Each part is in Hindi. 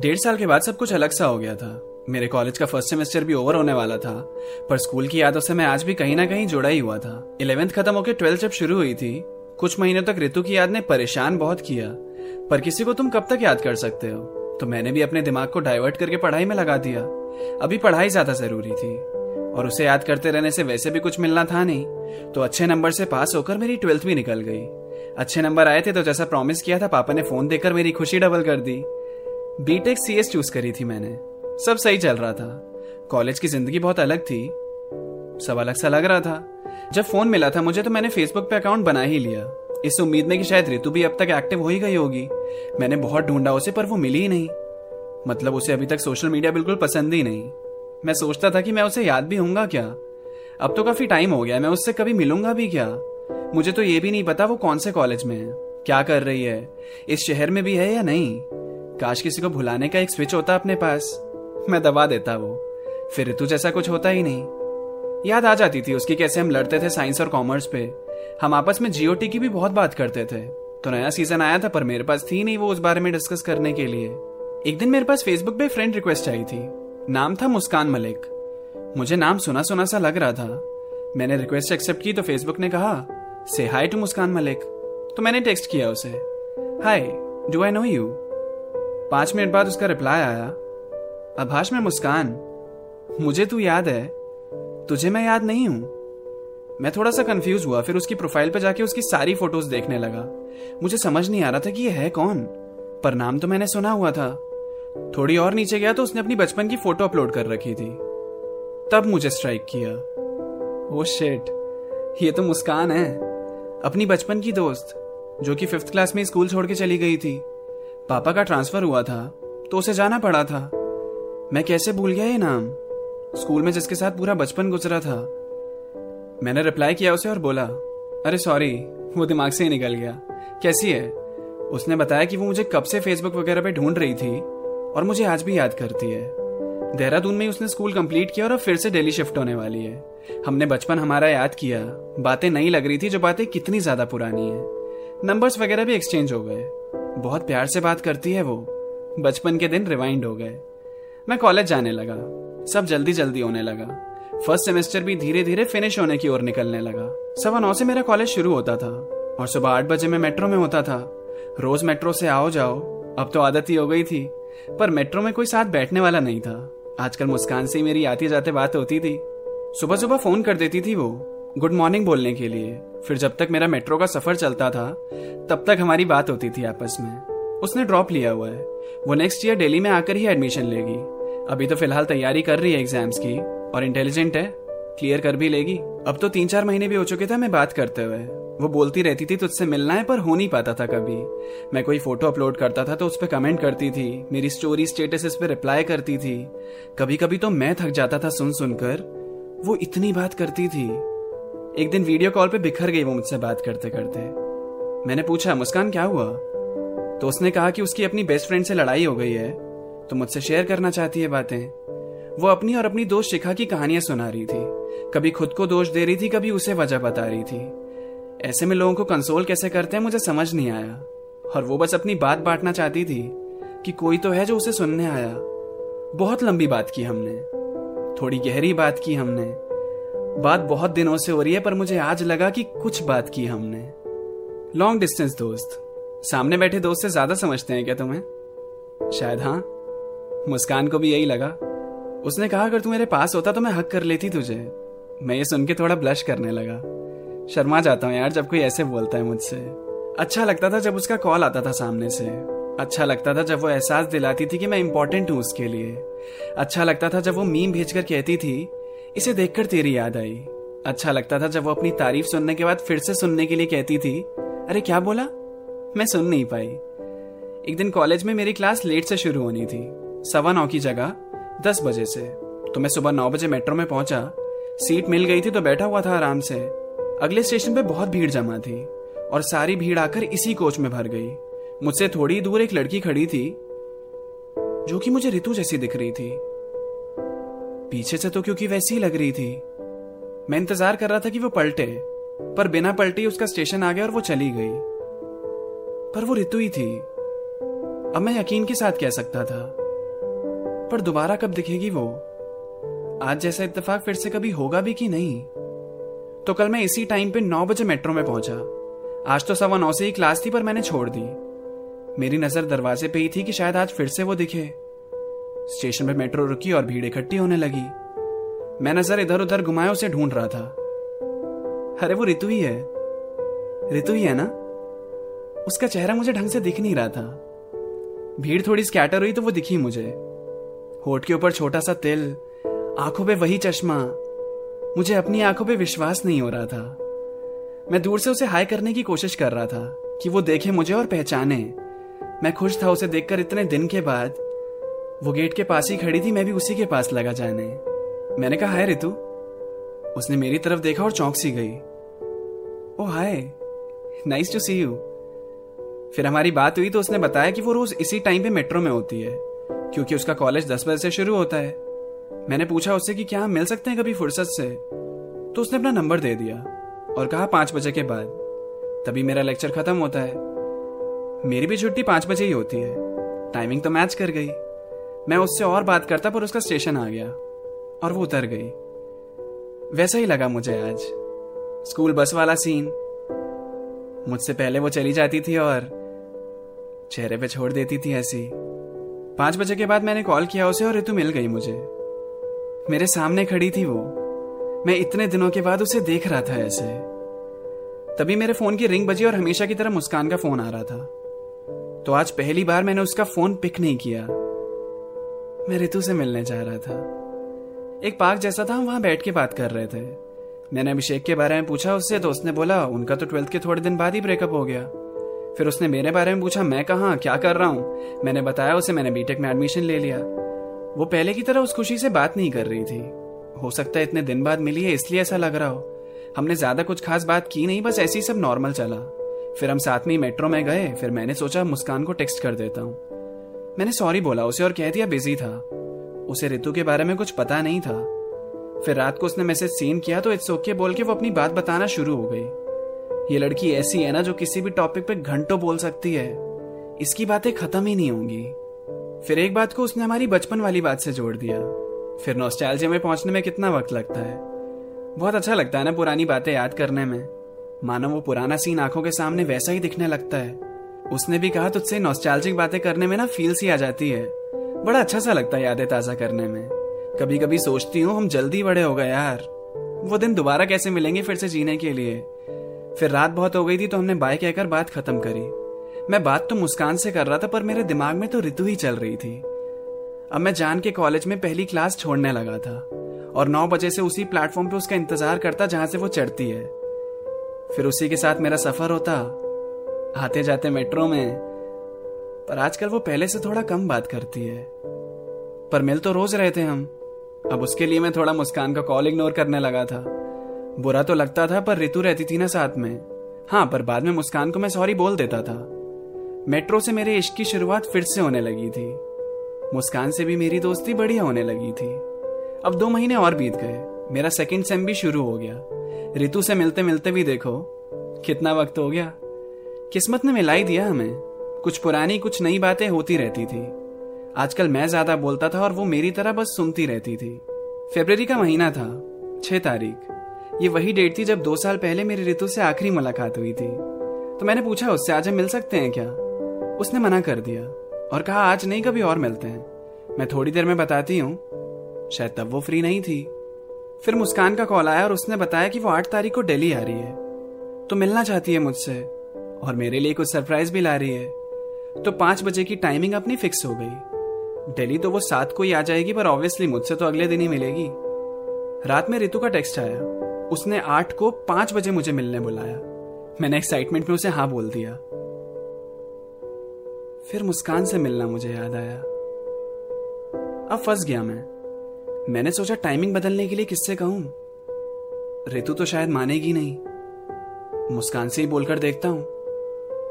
डेढ़ साल के बाद सब कुछ अलग सा हो गया था। मेरे कॉलेज का फ़र्स्ट सेमेस्टर भी ओवर होने वाला था, पर स्कूल की यादों से मैं आज भी कहीं ना कहीं जुड़ा ही हुआ था। इलेवेंथ खत्म होकर ट्वेल्थ जब शुरू हुई थी, कुछ महीनों तक ऋतु की याद ने परेशान बहुत किया, पर किसी को तुम कब तक याद कर सकते हो? तो मैंने भी अपने दिमाग को डाइवर्ट करके पढ़ाई में लगा दिया। अभी पढ़ाई ज़्यादा ज़रूरी थी, और उसे याद करते रहने से वैसे भी कुछ मिलना था नहीं। तो अच्छे नंबर से पास होकर मेरी ट्वेल्थ भी निकल गई। अच्छे नंबर आए थे तो जैसा प्रॉमिस किया था, पापा ने फ़ोन देकर मेरी खुशी डबल कर दी। बीटेक सीएस चूज़ करी थी मैंने। सब सही चल रहा था। कॉलेज की ज़िंदगी बहुत अलग थी। सब अलग सा लग रहा था। जब फ़ोन मिला था मुझे तो मैंने फेसबुक पे अकाउंट बना ही लिया। इस उम्मीद में कि शायद ऋतु भी अब तक एक्टिव हो ही गई होगी। मैंने बहुत ढूंढा उसे पर वो मिली ही नहीं। मतलब उसे अभी तक सोशल मीडिया बिल्कुल पसंद ही नहीं। मैं सोचता था कि मैं उसे याद भी हूँगा क्या? अब तो काफ़ी टाइम हो गया मैं उससे कभी मिलूँगा भी क्या? मुझे तो ये भी नहीं पता वो कौन से कॉलेज में है। क्या कर रही है? इस शहर में भी है या नहीं? काश किसी को भुलाने का एक स्विच होता अपने पास। मैं दबा देता वो। फिर ऋतु जैसा कुछ होता ही नहीं। याद आ जाती थी उसकी कैसे हम लड़ते थे साइंस और कॉमर्स पे। हम आपस में जीओटी की भी बहुत बात करते थे। तो नया सीज़न आया था, पर मेरे पास थी नहीं वो उस बारे में डिस्कस करने के लिए। एक दिन मेरे पास फेसबुक पे फ्रेंड रिक्वेस्ट आई थी। नाम था मुस्कान मलिक। मुझे नाम सुना सुना सा लग रहा था। मैंने रिक्वेस्ट एक्सेप्ट की तो फेसबुक ने कहा से हाई टू मुस्कान मलिक। तो मैंने टेक्स्ट किया उसे। Hi do I know you पाँच मिनट बाद उसका रिप्लाई आया, अभाष, में मुस्कान। मुझे तू याद है। तुझे मैं याद नहीं हूँ। मैं थोड़ा सा कंफ्यूज हुआ, फिर उसकी प्रोफ़ाइल पर जाके उसकी सारी फ़ोटोज़ देखने लगा। मुझे समझ नहीं आ रहा था कि ये है कौन, पर नाम तो मैंने सुना हुआ था। थोड़ी और नीचे गया तो उसने अपनी बचपन की फ़ोटो अपलोड कर रखी थी। तब मुझे स्ट्राइक किया। ओ शेट ये तो मुस्कान है। अपनी बचपन की दोस्त, जो कि फिफ्थ क्लास में स्कूल छोड़ के चली गई थी। पापा का ट्रांसफ़र हुआ था तो उसे जाना पड़ा था। मैं कैसे भूल गया ये नाम? स्कूल में जिसके साथ पूरा बचपन गुजरा था। मैंने रिप्लाई किया उसे और बोला, अरे सॉरी वो दिमाग से ही निकल गया। कैसी है? उसने बताया कि वो मुझे कब से फेसबुक वगैरह पे ढूंढ रही थी और मुझे आज भी याद करती है। देहरादून में उसने स्कूल कंप्लीट किया और अब फिर से दिल्ली शिफ्ट होने वाली है। हमने बचपन हमारा याद किया। बातें नहीं लग रही थी जो बातें कितनी ज़्यादा पुरानी है। नंबर्स वगैरह भी एक्सचेंज हो गए। बहुत प्यार से बात करती है वो। बचपन के दिन रिवाइंड हो गए। मैं कॉलेज जाने लगा। सब जल्दी जल्दी होने लगा। फ़र्स्ट सेमेस्टर भी धीरे धीरे फिनिश होने की ओर निकलने लगा। सवा नौ से मेरा कॉलेज शुरू होता था और सुबह आठ बजे मैं मेट्रो में होता था। रोज मेट्रो से आओ जाओ। अब तो आदत ही हो गई थी। पर मेट्रो में कोई साथ बैठने वाला नहीं था। आजकल मुस्कान से ही मेरी आते जाते बात होती थी। सुबह सुबह फ़ोन कर देती थी वो। गुड मॉर्निंग बोलने के लिए। फिर जब तक मेरा मेट्रो का सफ़र चलता था, तब तक हमारी बात होती थी आपस में। उसने ड्रॉप लिया हुआ है। वो नेक्स्ट ईयर दिल्ली में आकर ही एडमिशन लेगी। अभी तो फ़िलहाल तैयारी कर रही है एग्ज़ाम्स की, और इंटेलिजेंट है। क्लियर कर भी लेगी। अब तो तीन चार महीने भी हो चुके थे मैं बात करते हुए। वो बोलती रहती थी, तुझसे मिलना है, पर हो नहीं पाता था कभी। मैं कोई फ़ोटो अपलोड करता था तो उस पर कमेंट करती थी। मेरी स्टोरी स्टेटस इस पे रिप्लाई करती थी। कभी कभी तो मैं थक जाता था सुन सुनकर वो इतनी बात करती थी। एक दिन वीडियो कॉल पे बिखर गई वो मुझसे बात करते करते। मैंने पूछा, मुस्कान, क्या हुआ? तो उसने कहा कि उसकी अपनी बेस्ट फ्रेंड से लड़ाई हो गई है तो मुझसे शेयर करना चाहती है बातें। वो अपनी और अपनी दोस्त शिखा की कहानियाँ सुना रही थी। कभी खुद को दोष दे रही थी, कभी उसे वजह बता रही थी। ऐसे में लोगों को कंसोल कैसे करते हैं, मुझे समझ नहीं आया। और वो बस अपनी बात बांटना चाहती थी कि कोई तो है जो उसे सुनने आया। बहुत लंबी बात की हमने। थोड़ी गहरी बात की हमने। बात बहुत दिनों से हो रही है, पर मुझे आज लगा कि कुछ बात की हमने। लॉन्ग डिस्टेंस दोस्त। सामने बैठे दोस्त से ज़्यादा समझते हैं क्या तुम्हें? शायद हाँ। मुस्कान को भी यही लगा। उसने कहा, अगर तू मेरे पास होता तो मैं हक कर लेती तुझे। मैं ये सुन के थोड़ा ब्लश करने लगा। शर्मा जाता हूँ यार, जब कोई ऐसे बोलता है मुझसे। अच्छा लगता था जब उसका कॉल आता था सामने से। अच्छा लगता था जब वो एहसास दिलाती थी कि मैं इंपॉर्टेंट हूँ उसके लिए। अच्छा लगता था जब वो मीम भेजकर कहती थी इसे देखकर तेरी याद आई। अच्छा लगता था जब वो अपनी तारीफ़ सुनने के बाद फिर से सुनने के लिए कहती थी, अरे, क्या बोला? मैं सुन नहीं पाई। एक दिन कॉलेज में मेरी क्लास लेट से शुरू होनी थी। सवा नौ की जगह, दस बजे से। तो मैं सुबह नौ बजे मेट्रो में पहुँचा। सीट मिल गई थी तो बैठा हुआ था आराम से। अगले स्टेशन पे बहुत भीड़ जमा थी और सारी भीड़ आकर इसी कोच में भर गई। मुझसे थोड़ी दूर एक लड़की खड़ी थी, जो कि मुझे ऋतु जैसी दिख रही थी। पीछे से तो क्योंकि वैसी ही लग रही थी। मैं इंतज़ार कर रहा था कि वो पलटे, पर बिना पलटे उसका स्टेशन आ गया और वो चली गई। पर वो रितु ही थी। अब मैं यकीन के साथ कह सकता था। पर दोबारा कब दिखेगी वो? आज जैसा इत्तेफाक फिर से कभी होगा भी कि नहीं? तो कल मैं इसी टाइम पे नौ बजे मेट्रो में पहुँचा। आज तो सवा नौ से ही क्लास थी, पर मैंने छोड़ दी। मेरी नज़र दरवाजे पे ही थी कि शायद आज फिर से वो दिखे। स्टेशन पर मेट्रो रुकी और भीड़ इकट्ठी होने लगी। मैं नज़र इधर उधर घुमाए उसे ढूंढ रहा था। अरे, वो ऋतु ही है। ऋतु ही है ना? उसका चेहरा मुझे ढंग से दिख नहीं रहा था। भीड़ थोड़ी स्कैटर हुई तो वो दिखी मुझे। होठ के ऊपर छोटा सा तिल, आँखों पे वही चश्मा। मुझे अपनी आँखों पे विश्वास नहीं हो रहा था। मैं दूर से उसे हाई करने की कोशिश कर रहा था कि वो देखे मुझे और पहचाने। मैं खुश था उसे देखकर इतने दिन के बाद। वो गेट के पास ही खड़ी थी, मैं भी उसी के पास लगा जाने। मैंने कहा, हाय रितु। उसने मेरी तरफ़ देखा और चौंक सी गई। ओ, hi. Nice to see you फिर हमारी बात हुई तो उसने बताया कि वो रोज इसी टाइम पे मेट्रो में होती है, क्योंकि उसका कॉलेज दस बजे से शुरू होता है। मैंने पूछा उससे कि क्या हम मिल सकते हैं कभी फुर्सत से? तो उसने अपना नंबर दे दिया और कहा, पाँच बजे के बाद। तभी मेरा लेक्चर खत्म होता है। मेरी भी छुट्टी पाँच बजे ही होती है। टाइमिंग तो मैच कर गई। मैं उससे और बात करता पर उसका स्टेशन आ गया और वो उतर गई। वैसा ही लगा मुझे आज। स्कूल बस वाला सीन। मुझसे पहले वो चली जाती थी और चेहरे पे छोड़ देती थी ऐसी। पाँच बजे के बाद मैंने कॉल किया उसे और ऋतु मिल गई मुझे। मेरे सामने खड़ी थी वो। मैं इतने दिनों के बाद उसे देख रहा था ऐसे। तभी मेरे फ़ोन की रिंग बजी और हमेशा की तरह मुस्कान का फ़ोन आ रहा था। तो आज पहली बार मैंने उसका फ़ोन पिक नहीं किया। मैं ऋतु से मिलने जा रहा था। एक पार्क जैसा था, हम वहाँ बैठ के बात कर रहे थे। मैंने अभिषेक के बारे में पूछा, उससे तो उसने बोला, उनका तो ट्वेल्थ के थोड़े दिन बाद ही ब्रेकअप हो गया। फिर उसने मेरे बारे में पूछा, मैं कहा? क्या कर रहा हूँ? मैंने बताया, उसे मैंने बीटेक में एडमिशन ले लिया। वो पहले की तरह उस खुशी से बात नहीं कर रही थी। हो सकता है इतने दिन बाद मिली है, इसलिए ऐसा लग रहा हो। हमने ज़्यादा कुछ खास बात की नहीं, बस ऐसे ही सब नॉर्मल चला। फिर हम साथ में मेट्रो में गए, फिर मैंने सोचा, मुस्कान को टेक्स्ट कर देता हूँ। मैंने सॉरी बोला, उसे और कह दिया बिज़ी था। उसे ऋतु के बारे में कुछ पता नहीं था। फिर रात को उसने मैसेज सीन किया तो इट्स ओके बोल के वो अपनी बात बताना शुरू हो गई। ये लड़की ऐसी है ना जो किसी भी टॉपिक पे घंटों बोल सकती है। इसकी बातें खत्म ही नहीं होंगी। फिर एक बात को उसने हमारी बचपन वाली बात से जोड़ दिया। फिर नॉस्टैल्जिया में पहुँचने में कितना वक्त लगता है। बहुत अच्छा लगता है ना पुरानी बातें याद करने में। मानो वो पुराना सीन आँखों के सामने वैसा ही दिखने लगता है। उसने भी कहा, तुझसे नॉस्टैल्जिक बातें करने में ना फील सी आ जाती है। बड़ा अच्छा सा लगता है यादें ताज़ा करने में। कभी कभी सोचती हूँ, हम जल्दी बड़े हो गए यार। वो दिन दोबारा कैसे मिलेंगे फिर से जीने के लिए? फिर रात बहुत हो गई थी तो हमने बाय कहकर बात खत्म करी। मैं बात तो मुस्कान से कर रहा था, पर मेरे दिमाग में तो ऋतु ही चल रही थी। अब मैं जान के कॉलेज में पहली क्लास छोड़ने लगा था, और नौ बजे से उसी प्लेटफॉर्म पे उसका इंतज़ार करता जहाँ से वो चढ़ती है। फिर उसी के साथ मेरा सफ़र होता आते जाते मेट्रो में। पर आजकल वो पहले से थोड़ा कम बात करती है। पर मिल तो रोज रहे थे हम। अब उसके लिए मैं थोड़ा मुस्कान का कॉल इग्नोर करने लगा था। बुरा तो लगता था, पर रितु रहती थी ना साथ में। हाँ पर बाद में मुस्कान को मैं सॉरी बोल देता था। मेट्रो से मेरे इश्क की शुरुआत फिर से होने लगी थी। मुस्कान से भी मेरी दोस्ती बढ़िया होने लगी थी। अब दो महीने और बीत गए। मेरा सेकंड सेम भी शुरू हो गया। रितु से मिलते मिलते भी देखो, कितना वक्त हो गया। किस्मत ने मिलाई दिया हमें। कुछ पुरानी, कुछ नई बातें होती रहती थी। आजकल मैं ज़्यादा बोलता था और वो मेरी तरह बस सुनती रहती थी। फेब्रवरी का महीना था, छह तारीख। ये वही डेट थी जब दो साल पहले मेरी ऋतु से आखिरी मुलाकात हुई थी। तो मैंने पूछा, उससे आज हम मिल सकते हैं क्या? उसने मना कर दिया और कहा, आज नहीं, कभी और मिलते हैं। मैं थोड़ी देर में बताती हूँ। शायद तब वो फ्री नहीं थी। फिर मुस्कान का कॉल आया और उसने बताया कि वो आठ तारीख को दिल्ली आ रही है। तो मिलना चाहती है मुझसे। और मेरे लिए कुछ सरप्राइज़ भी ला रही है। तो पाँच बजे की टाइमिंग अपनी फिक्स हो गई। दिल्ली तो वो सात को ही आ जाएगी, पर ऑब्वियसली मुझसे तो अगले दिन ही मिलेगी। रात में रितु का टेक्स्ट आया। उसने आठ को पाँच बजे मुझे मिलने बुलाया। मैंने एक्साइटमेंट में उसे हाँ बोल दिया। फिर मुस्कान से मिलना मुझे याद आया। अब फंस गया मैं। मैंने सोचा टाइमिंग बदलने के लिए किससे कहूँ? रितु तो शायद मानेगी नहीं। मुस्कान से ही बोलकर देखता हूँ।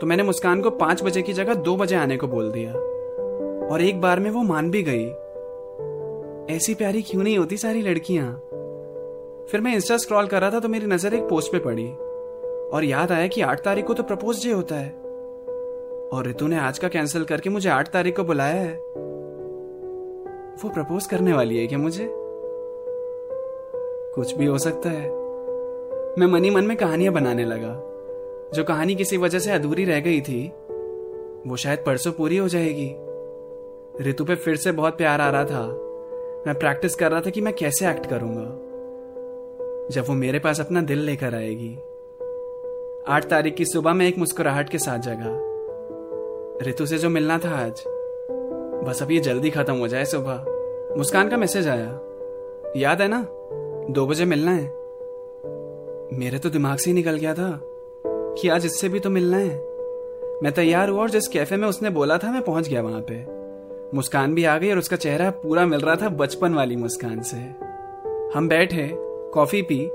तो मैंने मुस्कान को पाँच बजे की जगह दो बजे आने को बोल दिया। और एक बार में वो मान भी गई। ऐसी प्यारी क्यों नहीं होती सारी लड़कियाँ? फिर मैं इंस्टा स्क्रॉल कर रहा था तो मेरी नज़र एक पोस्ट पे पड़ी। और याद आया कि आठ तारीख को तो प्रपोज डे होता है। और ऋतु ने आज का कैंसिल करके मुझे आठ तारीख को बुलाया है। वो प्रपोज करने वाली है क्या मुझे? कुछ भी हो सकता है। मैं मनी मन में कहानियाँ बनाने लगा। जो कहानी किसी वजह से अधूरी रह गई थी, वो शायद परसों पूरी हो जाएगी। ऋतु पे फिर से बहुत प्यार आ रहा था। मैं प्रैक्टिस कर रहा था कि मैं कैसे एक्ट करूँगा। जब वो मेरे पास अपना दिल लेकर आएगी। आठ तारीख की सुबह में एक मुस्कुराहट के साथ जगा। ऋतु से जो मिलना था आज, बस अब ये जल्दी खत्म हो जाए सुबह। मुस्कान का मैसेज आया। याद है ना? दो बजे मिलना है। मेरे तो दिमाग से ही निकल गया था। कि आज इससे भी तो मिलना है। मैं तैयार हुआ और जिस कैफ़े में उसने बोला था, मैं पहुँच गया वहाँ पे। मुस्कान भी आ गई और उसका चेहरा पूरा मिल रहा था बचपन वाली मुस्कान से। हम बैठे, कॉफ़ी पी,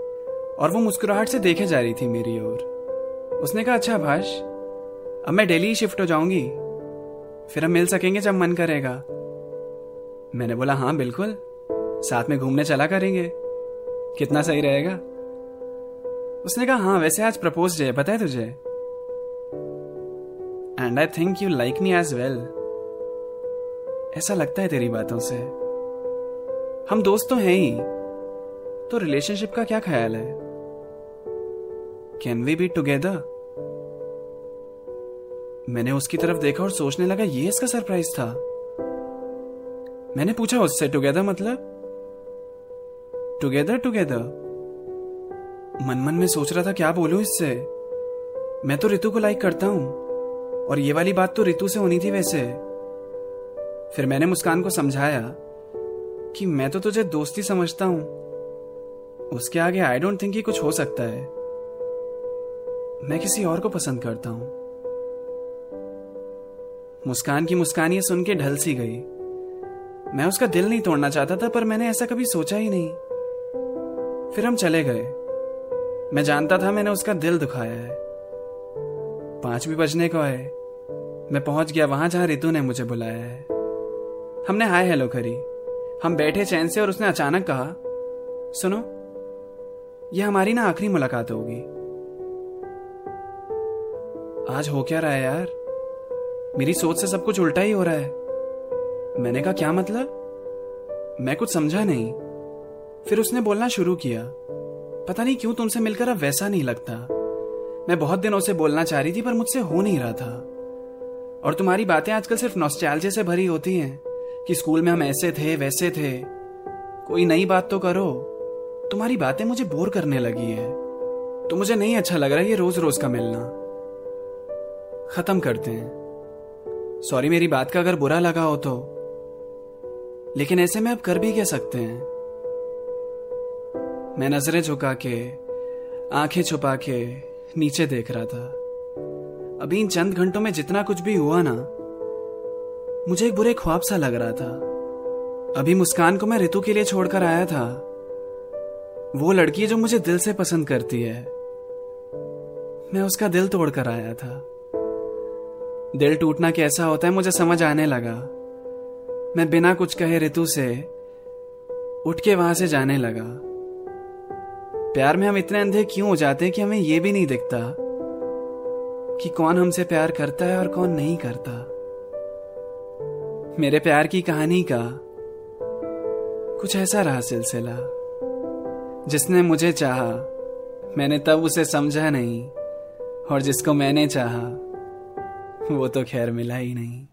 और वो मुस्कुराहट से देखे जा रही थी मेरी ओर। उसने कहा अच्छा भाष, अब मैं दिल्ली ही शिफ्ट हो जाऊँगी। फिर हम मिल सकेंगे जब मन करेगा। मैंने बोला हाँ बिल्कुल। साथ में घूमने चला करेंगे। कितना सही रहेगा? उसने कहा हाँ वैसे आज प्रपोज डे पता तुझे? And I think you like me as well ऐसा लगता है तेरी बातों से। हम दोस्त तो हैं ही। तो रिलेशनशिप का क्या ख्याल है? कैन वी बी टुगेदर मैंने उसकी तरफ़ देखा और सोचने लगा, ये इसका सरप्राइज़ था। मैंने पूछा, उससे टुगेदर मतलब? टुगेदर टुगेदर मन मन में सोच रहा था, क्या बोलूँ इससे? मैं तो ऋतु को लाइक करता हूँ, और ये वाली बात तो ऋतु से होनी थी वैसे. फिर मैंने मुस्कान को समझाया कि मैं तो तुझे दोस्ती समझता हूँ। उसके आगे आई डोंट थिंक कुछ हो सकता है। मैं किसी और को पसंद करता हूँ। मुस्कान की मुस्कान ये सुन के ढल सी गई। मैं उसका दिल नहीं तोड़ना चाहता था, पर मैंने ऐसा कभी सोचा ही नहीं। फिर हम चले गए। मैं जानता था मैंने उसका दिल दुखाया है। पाँच भी बजने को आए। मैं पहुँच गया वहाँ जहाँ रितु ने मुझे बुलाया है। हमने हाय हेलो करी। हम बैठे चैन से और उसने अचानक कहा, सुनो यह हमारी ना आखिरी मुलाकात होगी। आज हो क्या रहा है यार? मेरी सोच से सब कुछ उल्टा ही हो रहा है। मैंने कहा, क्या मतलब? मैं कुछ समझा नहीं। फिर उसने बोलना शुरू किया पता नहीं क्यों तुमसे मिलकर अब वैसा नहीं लगता। मैं बहुत दिनों से बोलना चाह रही थी, पर मुझसे हो नहीं रहा था। और तुम्हारी बातें आजकल सिर्फ़ नॉस्टैल्जिया से भरी होती हैं, कि स्कूल में हम ऐसे थे, वैसे थे। कोई नई बात तो करो। तुम्हारी बातें मुझे बोर करने लगी है। तो मुझे नहीं अच्छा लग रहा ये रोज रोज का मिलना। खत्म करते हैं। सॉरी मेरी बात का अगर बुरा लगा हो तो। लेकिन ऐसे में अब कर भी कह सकते हैं? मैं नज़रें झुका के आँखें छुपा के नीचे देख रहा था। अभी इन चंद घंटों में जितना कुछ भी हुआ ना, मुझे एक बुरे ख्वाब सा लग रहा था। अभी मुस्कान को मैं ऋतु के लिए छोड़कर आया था। वो लड़की जो मुझे दिल से पसंद करती है। मैं उसका दिल तोड़कर आया था। दिल टूटना कैसा होता है मुझे समझ आने लगा। मैं बिना कुछ कहे ऋतु से उठ के वहाँ से जाने लगा। प्यार में हम इतने अंधे क्यों हो जाते हैं कि हमें यह भी नहीं दिखता कि कौन हमसे प्यार करता है और कौन नहीं करता? मेरे प्यार की कहानी का कुछ ऐसा रहा सिलसिला, जिसने मुझे चाहा, मैंने तब उसे समझा नहीं, और जिसको मैंने चाहा, वो तो खैर मिला ही नहीं।